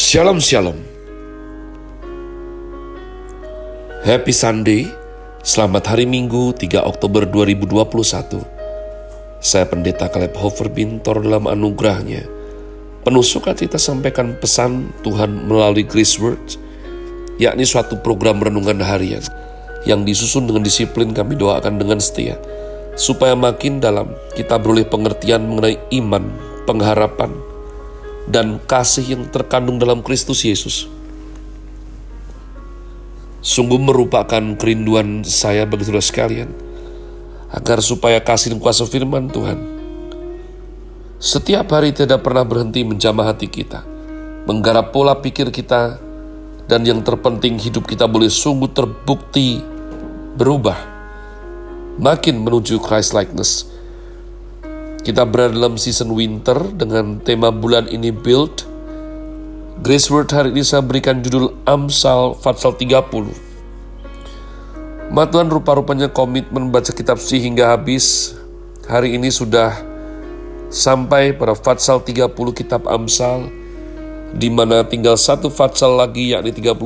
Shalom Shalom. Happy Sunday. Selamat hari Minggu 3 Oktober 2021 Saya Pendeta Caleb Hofer Bintor dalam anugerahnya. Penuh sukacita sampaikan pesan Tuhan melalui Grace Words yakni suatu program renungan harian yang disusun dengan disiplin kami doakan dengan setia supaya makin dalam kita beroleh pengertian mengenai iman, pengharapan, dan kasih yang terkandung dalam Kristus Yesus. Sungguh merupakan kerinduan saya bagi saudara sekalian, agar supaya kasih dan kuasa firman Tuhan setiap hari tidak pernah berhenti menjamah hati kita, menggarap pola pikir kita, dan yang terpenting hidup kita boleh sungguh terbukti berubah, makin menuju Christ likeness kita berada dalam season winter dengan tema bulan ini build. Grace Word hari ini saya berikan judul Amsal Fatsal 30. Matuan rupa-rupanya komitmen membaca kitab suci hingga habis. Hari ini sudah sampai pada Fatsal 30 kitab Amsal di mana tinggal satu Fatsal lagi yakni 31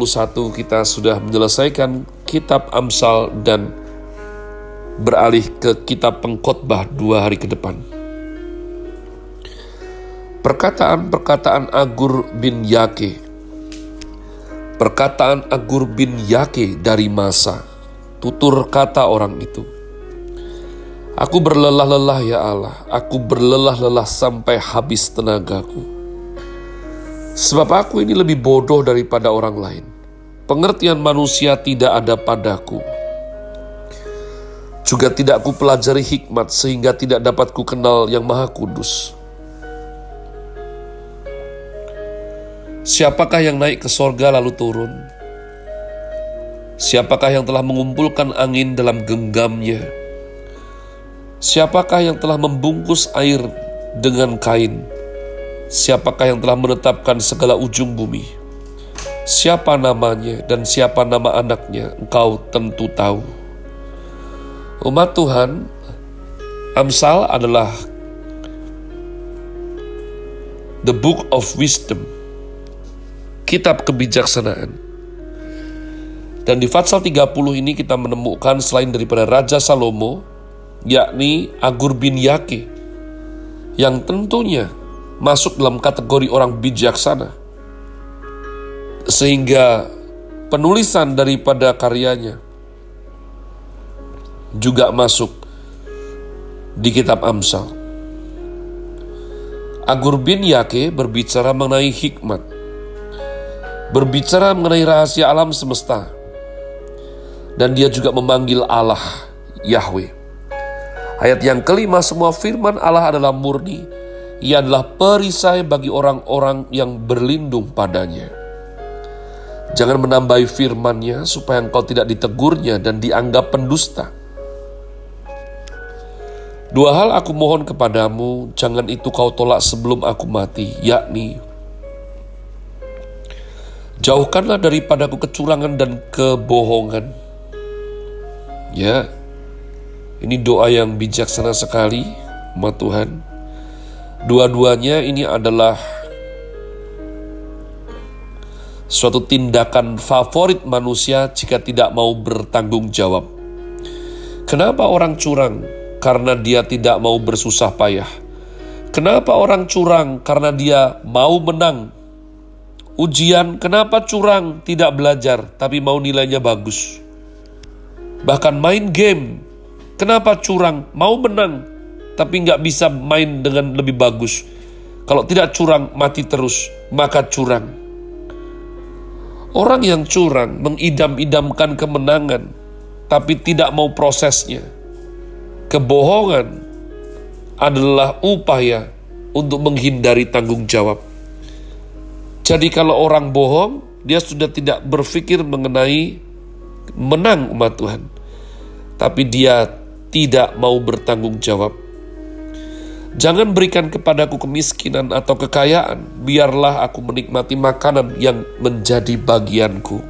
kita sudah menyelesaikan kitab Amsal dan beralih ke kitab pengkhotbah dua hari ke depan. Perkataan-perkataan Agur bin Yake Perkataan Agur bin Yake dari masa. Tutur kata orang itu. Aku berlelah-lelah ya Allah. Aku berlelah-lelah sampai habis tenagaku. Sebab aku ini lebih bodoh daripada orang lain. Pengertian manusia tidak ada padaku. Juga tidak ku pelajari hikmat sehingga tidak dapat ku kenal yang maha kudus. Siapakah yang naik ke sorga lalu turun? Siapakah yang telah mengumpulkan angin dalam genggamnya? Siapakah yang telah membungkus air dengan kain? Siapakah yang telah menetapkan segala ujung bumi? Siapa namanya dan siapa nama anaknya, engkau tentu tahu. Umat Tuhan, Amsal adalah the book of wisdom kitab kebijaksanaan. Dan di Fatsal 30 ini kita menemukan selain daripada Raja Salomo, yakni Agur bin Yake, yang tentunya masuk dalam kategori orang bijaksana. Sehingga penulisan daripada karyanya juga masuk di kitab Amsal. Agur bin Yake berbicara mengenai hikmat, berbicara mengenai rahasia alam semesta. Dan dia juga memanggil Allah Yahweh. Ayat yang kelima, semua firman Allah adalah murni. Ia adalah perisai bagi orang-orang yang berlindung padanya. Jangan menambahi firmannya supaya engkau tidak ditegurnya dan dianggap pendusta. Dua hal aku mohon kepadamu, jangan itu kau tolak sebelum aku mati, yakni Jauhkanlah daripadaku kecurangan dan kebohongan. Ya, ini doa yang bijaksana sekali, umat Tuhan. Dua-duanya ini adalah suatu tindakan favorit manusia jika tidak mau bertanggung jawab. Kenapa orang curang? Karena dia tidak mau bersusah payah. Kenapa orang curang? Karena dia mau menang Ujian, kenapa curang tidak belajar tapi mau nilainya bagus? Bahkan main game, kenapa curang mau menang tapi nggak bisa main dengan lebih bagus? Kalau tidak curang mati terus, maka curang. Orang yang curang mengidam-idamkan kemenangan tapi tidak mau prosesnya. Kebohongan adalah upaya untuk menghindari tanggung jawab. Jadi kalau orang bohong, dia sudah tidak berpikir mengenai menang umat Tuhan. Tapi dia tidak mau bertanggung jawab. Jangan berikan kepadaku kemiskinan atau kekayaan, biarlah aku menikmati makanan yang menjadi bagianku.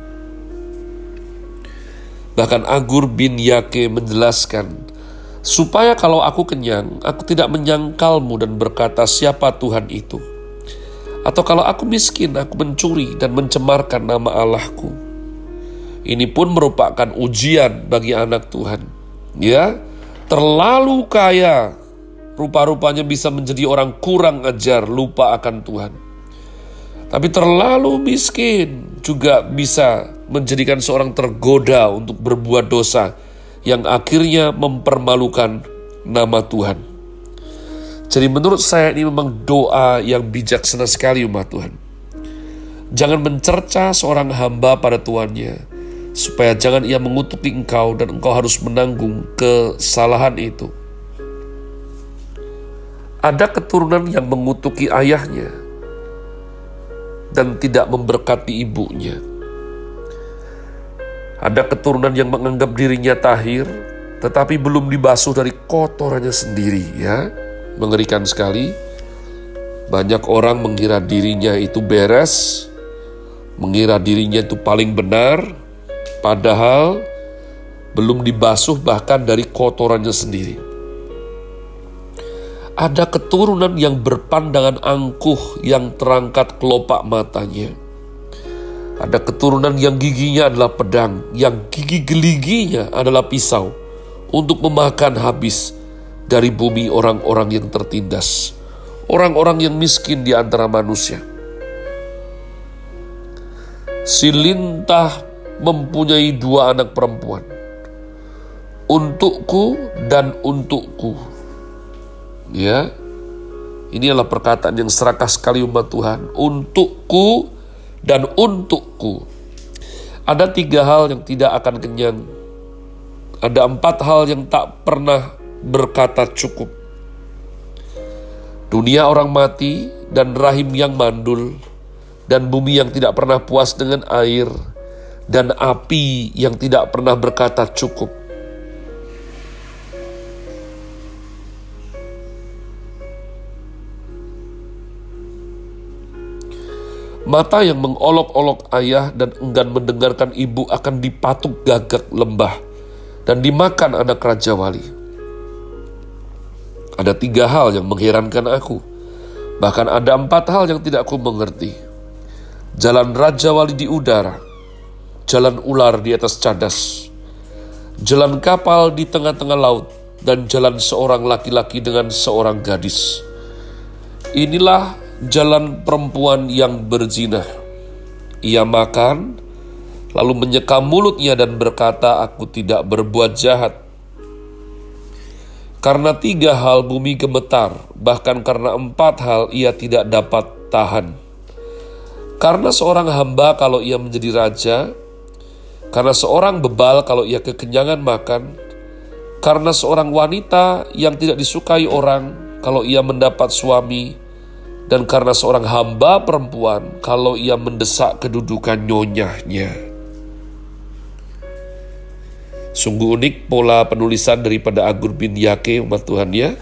Bahkan Agur bin Yake menjelaskan, supaya kalau aku kenyang, aku tidak menyangkalmu dan berkata siapa Tuhan itu Atau kalau aku miskin, aku mencuri dan mencemarkan nama Allahku. Ini pun merupakan ujian bagi anak Tuhan. Ya, terlalu kaya, rupa-rupanya bisa menjadi orang kurang ajar, lupa akan Tuhan. Tapi terlalu miskin juga bisa menjadikan seorang tergoda untuk berbuat dosa yang akhirnya mempermalukan nama Tuhan. Jadi menurut saya ini memang doa yang bijaksana sekali umat Tuhan. Jangan mencerca seorang hamba pada tuannya, supaya jangan ia mengutuki engkau dan engkau harus menanggung kesalahan itu. Ada keturunan yang mengutuki ayahnya dan tidak memberkati ibunya. Ada keturunan yang menganggap dirinya tahir, tetapi belum dibasuh dari kotorannya sendiri, ya Mengerikan sekali. Banyak orang mengira dirinya itu beres, mengira dirinya itu paling benar, padahal belum dibasuh bahkan dari kotorannya sendiri. Ada keturunan yang berpandangan angkuh yang terangkat kelopak matanya. Ada keturunan yang giginya adalah pedang, yang gigi geliginya adalah pisau untuk memakan habis dari bumi orang-orang yang tertindas, orang-orang yang miskin di antara manusia. Si Lintah mempunyai dua anak perempuan, untukku dan untukku. Ya, ini adalah perkataan yang serakah sekali umat Tuhan. Untukku dan untukku. Ada tiga hal yang tidak akan kenyang. Ada empat hal yang tak pernah berkata cukup. Dunia orang mati dan rahim yang mandul, dan bumi yang tidak pernah puas dengan air, dan api yang tidak pernah berkata cukup. Mata yang mengolok-olok ayah dan enggan mendengarkan ibu akan dipatuk gagak lembah dan dimakan anak raja wali. Ada tiga hal yang mengherankan aku. Bahkan ada empat hal yang tidak aku mengerti. Jalan Raja Wali di udara, jalan ular di atas cadas, jalan kapal di tengah-tengah laut, dan jalan seorang laki-laki dengan seorang gadis. Inilah jalan perempuan yang berzina. Ia makan, lalu menyekam mulutnya dan berkata, "Aku tidak berbuat jahat." Karena tiga hal bumi gemetar, bahkan karena empat hal ia tidak dapat tahan. Karena seorang hamba kalau ia menjadi raja, karena seorang bebal kalau ia kekenyangan makan, karena seorang wanita yang tidak disukai orang kalau ia mendapat suami, dan karena seorang hamba perempuan kalau ia mendesak kedudukan nyonyahnya. Sungguh unik pola penulisan daripada Agur bin Yake umat Tuhan ya.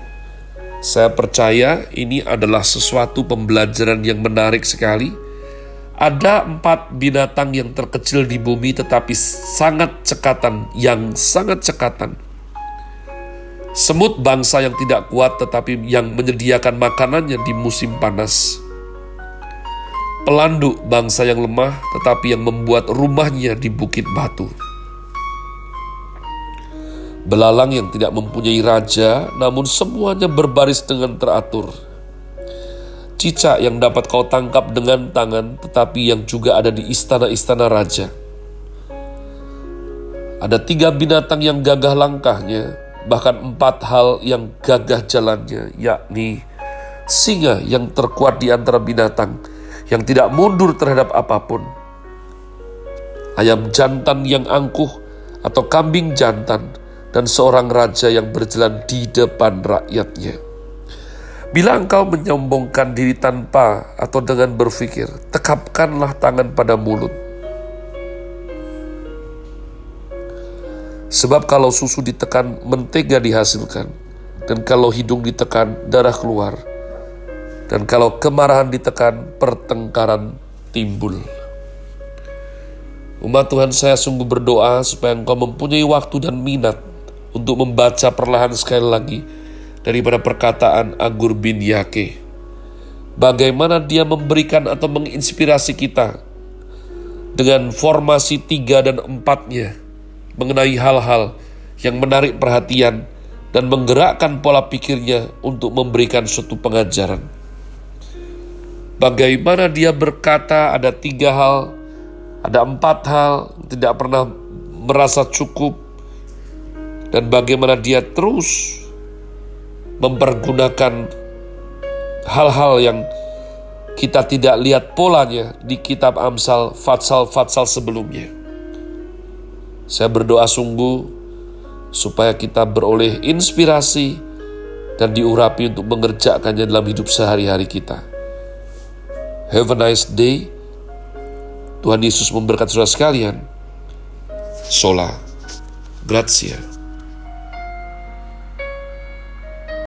Saya percaya ini adalah sesuatu pembelajaran yang menarik sekali. Ada empat binatang yang terkecil di bumi tetapi sangat cekatan, yang sangat cekatan. Semut bangsa yang tidak kuat tetapi yang menyediakan makanannya di musim panas. Pelanduk bangsa yang lemah tetapi yang membuat rumahnya di bukit batu Belalang yang tidak mempunyai raja, namun semuanya berbaris dengan teratur. Cicak yang dapat kau tangkap dengan tangan, tetapi yang juga ada di istana-istana raja. Ada tiga binatang yang gagah langkahnya, bahkan empat hal yang gagah jalannya, yakni singa yang terkuat di antara binatang, yang tidak mundur terhadap apa pun. Ayam jantan yang angkuh atau kambing jantan dan seorang raja yang berjalan di depan rakyatnya. Bila engkau menyombongkan diri tanpa atau dengan berpikir, tekapkanlah tangan pada mulut. Sebab kalau susu ditekan, mentega dihasilkan. Dan kalau hidung ditekan, darah keluar. Dan kalau kemarahan ditekan, pertengkaran timbul. Umat Tuhan saya sungguh berdoa supaya engkau mempunyai waktu dan minat untuk membaca perlahan sekali lagi daripada perkataan Agur bin Yake. bagaimana dia memberikan atau menginspirasi kita dengan formasi tiga dan empatnya mengenai hal-hal yang menarik perhatian dan menggerakkan pola pikirnya untuk memberikan suatu pengajaran. Bagaimana dia berkata ada tiga hal, ada empat hal, tidak pernah merasa cukup, dan bagaimana dia terus mempergunakan hal-hal yang kita tidak lihat polanya di kitab Amsal, Fatsal-Fatsal sebelumnya. Saya berdoa sungguh supaya kita beroleh inspirasi dan diurapi untuk mengerjakannya dalam hidup sehari-hari kita. Have a nice day. Tuhan Yesus memberkati saudara sekalian. Sola. Grazie.